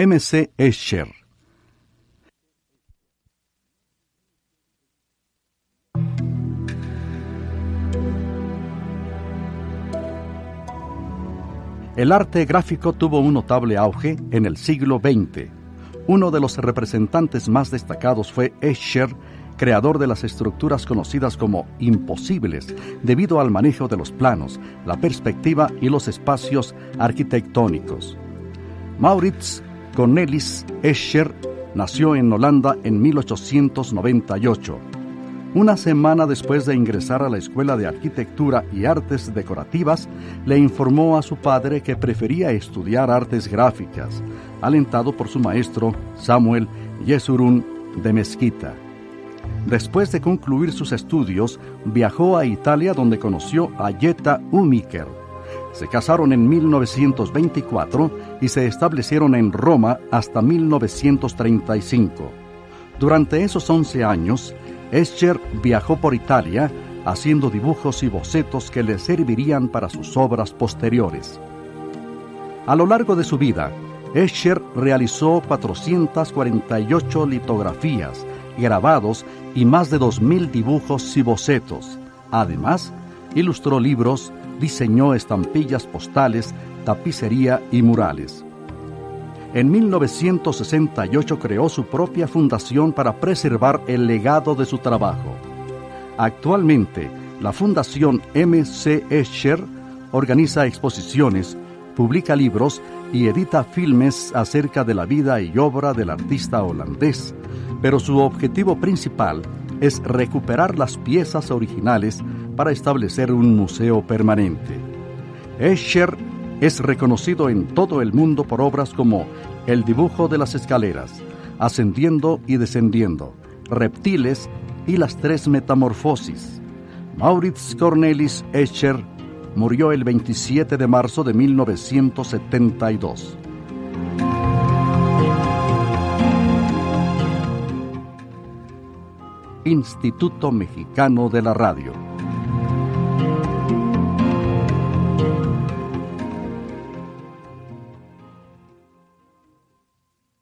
M.C. Escher. El arte gráfico tuvo un notable auge en el siglo XX. Uno de los representantes más destacados fue Escher, creador de las estructuras conocidas como imposibles debido al manejo de los planos, la perspectiva y los espacios arquitectónicos. Maurits Cornelis Escher nació en Holanda en 1898. Una semana después de ingresar a la Escuela de Arquitectura y Artes Decorativas, le informó a su padre que prefería estudiar artes gráficas, alentado por su maestro Samuel Yesurun de Mezquita. Después de concluir sus estudios, viajó a Italia donde conoció a Jetta Umiker. Se casaron en 1924 y se establecieron en Roma hasta 1935. Durante esos 11 años, Escher viajó por Italia haciendo dibujos y bocetos que le servirían para sus obras posteriores. A lo largo de su vida, Escher realizó 448 litografías, grabados y más de 2.000 dibujos y bocetos. Además, ilustró libros, diseñó estampillas postales, tapicería y murales. En 1968 creó su propia fundación para preservar el legado de su trabajo. Actualmente, la Fundación M.C. Escher organiza exposiciones, publica libros y edita filmes acerca de la vida y obra del artista holandés, pero su objetivo principal es recuperar las piezas originales para establecer un museo permanente. Escher es reconocido en todo el mundo por obras como El dibujo de las escaleras, Ascendiendo y descendiendo, Reptiles y las tres metamorfosis. Maurits Cornelis Escher murió el 27 de marzo de 1972. Instituto Mexicano de la Radio.